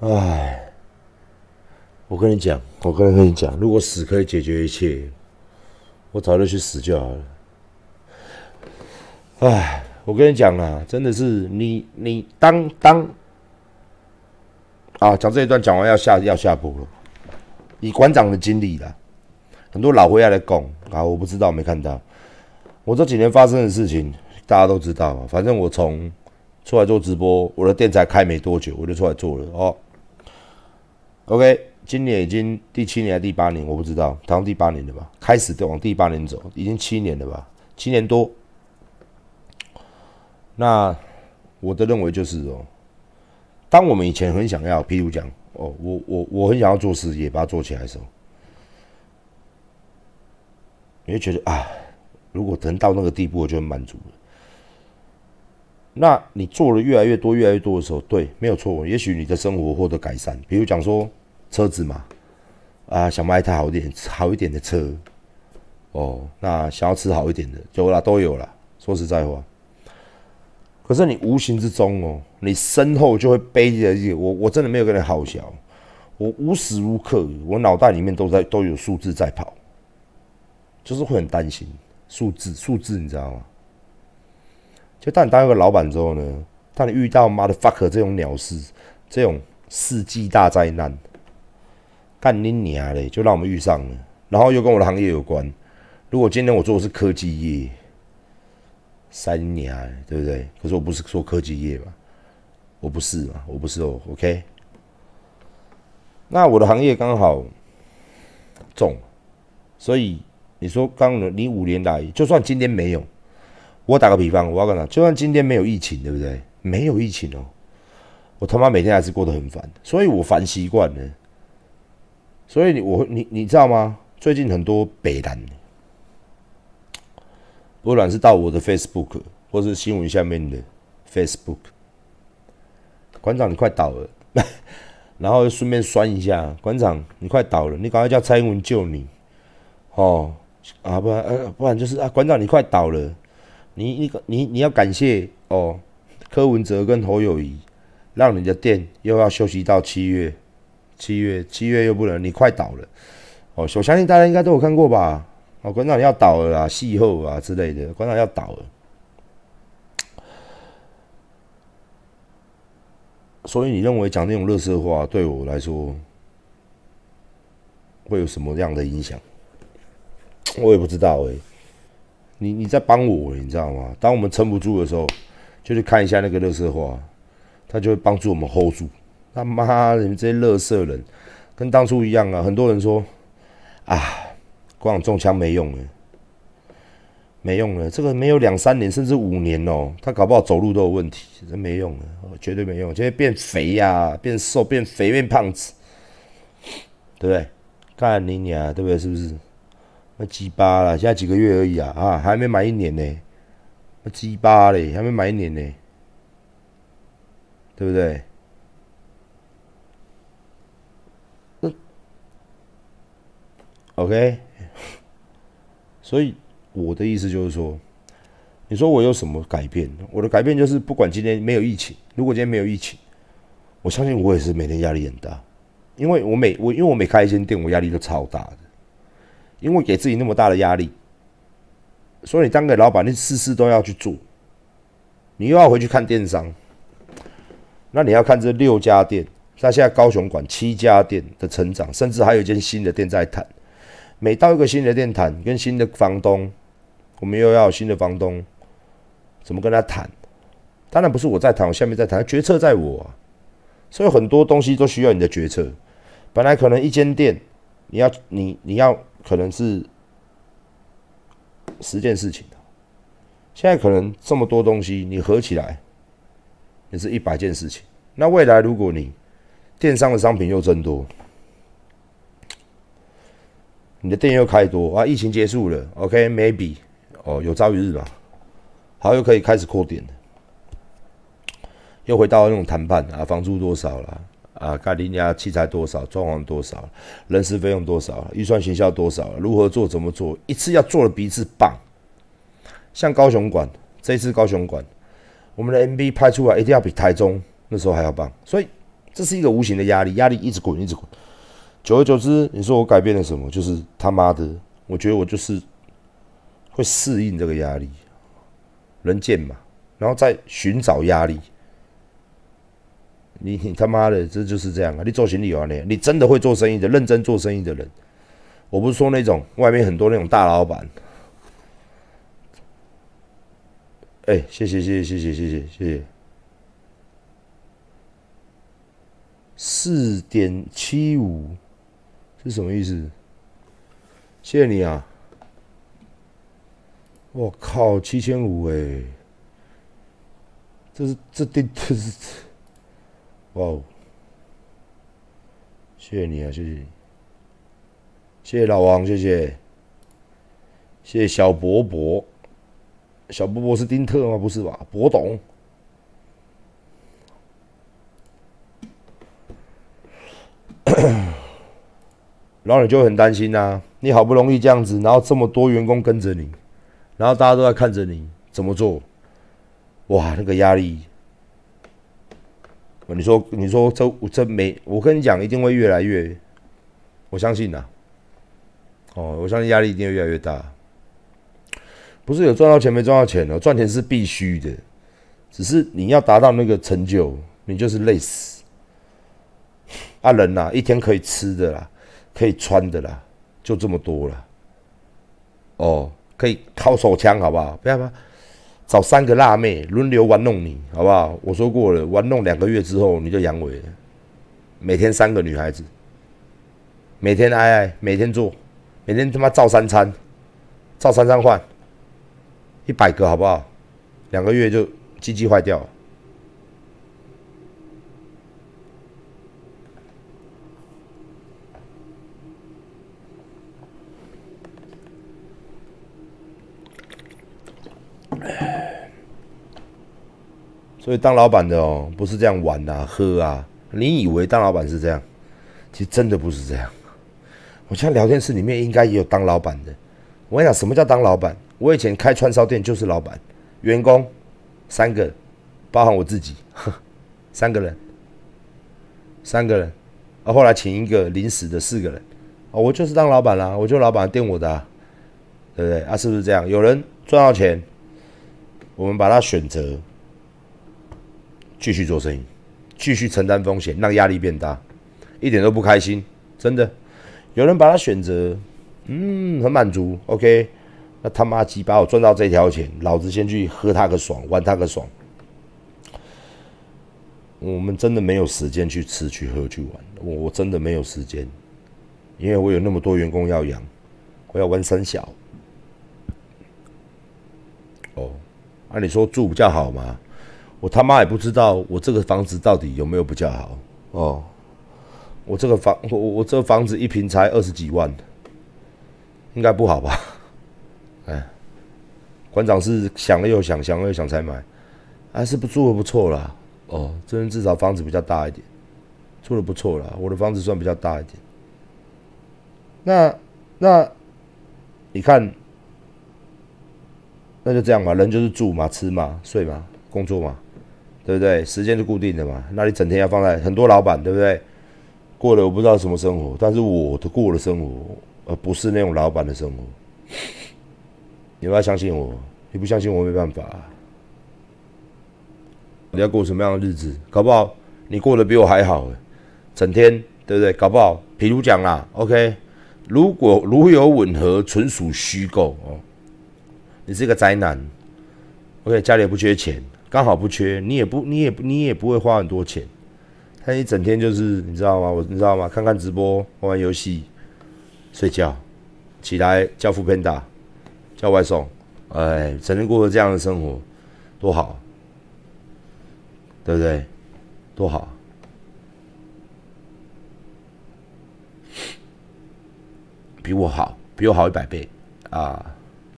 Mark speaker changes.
Speaker 1: 唉，我跟你讲，我跟跟你讲，如果死可以解决一切，我早就去死就好了。唉，我跟你讲啊，真的是你你当当啊，讲这一段讲完要下要下播了。以馆长的经历啦，很多老灰来讲啊，我不知道没看到。我这几年发生的事情，大家都知道。反正我从出来做直播，我的店才开没多久，我就出来做了哦。OK，今年已经第七年还第八年，我不知道，好像第八年了吧？开始往第八年走，已经七年了吧？七年多。那我的认为就是哦，当我们以前很想要，譬如讲哦，我我我很想要做事业，把它做起来的时候，你会觉得啊。如果能到那个地步，我就很满足了。那你做了越来越多、越来越多的时候，对，没有错。也许你的生活获得改善，比如讲说车子嘛，啊，想买一台好一点、好一点的车，哦，那想要吃好一点的，有了都有了。说实在话，可是你无形之中哦，你身后就会背着一我，我真的没有跟你好笑，我无时无刻我脑袋里面都在都有数字在跑，就是会很担心。数字，数字，你知道吗？就当你当一个老板之后呢，当你遇到妈的 fuck 这种鸟事，这种世纪大灾难，干你娘嘞！就让我们遇上了，然后又跟我的行业有关。如果今天我做的是科技业，三年，对不对？可是我不是做科技业嘛，我不是嘛，我不是哦。OK，那我的行业刚好重，所以。你说刚你五年来，就算今天没有，我打个比方，我要干嘛，就算今天没有疫情，对不对？没有疫情哦，我他妈每天还是过得很烦，所以我烦习惯了。所以你我你你知道吗？最近很多北单，不管是到我的 Facebook 或是新闻下面的 Facebook，馆长你快倒了，然后顺便酸一下，馆长你快倒了，你赶快叫蔡英文救你哦。啊，不然呃，不然就是啊，馆长你快倒了，你你你你要感谢哦，柯文哲跟侯友谊，让你的店又要休息到七月，七月七月又不能，你快倒了哦，我相信大家应该都有看过吧？哦，馆长要倒了啦，气候啊之类的，馆长要倒了，所以你认为讲那种乐色话对我来说会有什么样的影响？我也不知道哎，你你在帮我，你知道吗？当我们撑不住的时候，就去看一下那个乐色话，他就会帮助我们 hold 住。他妈的，你们这些乐色人，跟当初一样啊！很多人说啊，光中枪没用了，没用了，这个没有两三年甚至五年哦，他搞不好走路都有问题，这没用了，绝对没用，就会变肥呀，变瘦，变肥，变胖子，对不对？干你娘，对不对？是不是？那鸡巴了，现在几个月而已啊，啊，还没满一年呢。那鸡巴嘞，还没满一年呢，对不对？那 OK，所以我的意思就是说，你说我有什么改变？我的改变就是，不管今天没有疫情，如果今天没有疫情，我相信我也是每天压力很大，因为我每我因为我每开一间店，我压力都超大的。因为给自己那么大的压力，所以你当个老板，你事事都要去做，你又要回去看电商，那你要看这六家店，那现在高雄馆七家店的成长，甚至还有一间新的店在谈。每到一个新的店谈，跟新的房东，我们又要新的房东，怎么跟他谈？当然不是我在谈，我下面在谈，决策在我，所以很多东西都需要你的决策。本来可能一间店，你要你你要。可能是十件事情现在可能这么多东西，你合起来也是一百件事情。那未来如果你电商的商品又增多，你的店又开多啊，疫情结束了，OK，maybe 哦，有朝一日吧，好又可以开始扩店又回到那种谈判啊，房租多少了？啊，盖林家器材多少，装潢多少，人事费用多少，预算行销多少，如何做，怎么做，一次要做的比一次棒。像高雄馆，这一次高雄馆，我们的 MV 拍出来一定要比台中那时候还要棒。所以这是一个无形的压力，压力一直滚，一直滚。久而久之，你说我改变了什么？就是他妈的，我觉得我就是会适应这个压力，人贱嘛，然后再寻找压力。你你他妈的，这就是这样啊！你做行李有啊？你你真的会做生意的，认真做生意的人，我不是说那种外面很多那种大老板。哎，谢谢谢谢谢谢谢谢谢谢。四点七五是什么意思？谢谢你啊！我靠，七千五哎！这是这这这是。哇哦！谢谢你啊，谢谢你，谢谢老王，谢谢，谢谢小伯伯，小伯伯是丁特吗？不是吧？博董，然后你就很担心呐，你好不容易这样子，然后这么多员工跟着你，然后大家都在看着你怎么做，哇，那个压力。你说，你说这这没，我跟你讲，一定会越来越，我相信呐。哦，我相信压力一定会越来越大。不是有赚到钱没赚到钱哦，赚钱是必须的，只是你要达到那个成就，你就是累死。啊，人呐，一天可以吃的啦，可以穿的啦，就这么多了。哦，可以掏手枪，好不好？不要不要。找三个辣妹轮流玩弄你，好不好？我说过了，玩弄两个月之后你就阳痿了。每天三个女孩子，每天爱爱，每天做，每天他妈照三餐，照三餐换，一百个好不好？两个月就鸡鸡坏掉。所以当老板的哦，不是这样玩啊、喝啊。你以为当老板是这样，其实真的不是这样。我现在聊天室里面应该也有当老板的。我跟你讲，什么叫当老板？我以前开串烧店就是老板，员工三个，包含我自己，三个人，三个人。啊，后来请一个临时的四个人，啊，我就是当老板啦，我就老板，店我的，对不对？啊，是不是这样？有人赚到钱，我们把他选择。继续做生意，继续承担风险，让压力变大，一点都不开心，真的。有人把他选择，嗯，很满足，OK。那他妈鸡巴，我赚到这条钱，老子先去喝他个爽，玩他个爽。我们真的没有时间去吃、去喝、去玩，我我真的没有时间，因为我有那么多员工要养，我要玩三小。哦，那你说住比较好吗？我他妈也不知道我这个房子到底有没有比较好哦。我这个房，我我这房子一平才二十几万，应该不好吧？哎，馆长是想了又想，想了又想才买，还是不住的不错啦。哦，这边至少房子比较大一点，住的不错啦。我的房子算比较大一点。那那你看，那就这样吧，人就是住嘛，吃嘛，睡嘛，工作嘛。对不对？时间是固定的嘛？那你整天要放在很多老板，对不对？过了我不知道什么生活，但是我的过的生活，而不是那种老板的生活。你要相信我，你不相信我没办法。你要过什么样的日子？搞不好你过得比我还好，整天对不对？搞不好，譬如讲啦，OK，如果如有吻合，纯属虚构哦。你是一个宅男，OK，家里也不缺钱。刚好不缺，你也不，你也，你也不会花很多钱。他一整天就是，你知道吗？我你知道吗？看看直播，玩玩游戏，睡觉，起来叫副片打，叫外送，哎，整天过着这样的生活，多好，对不对？多好，比我好，比我好一百倍啊！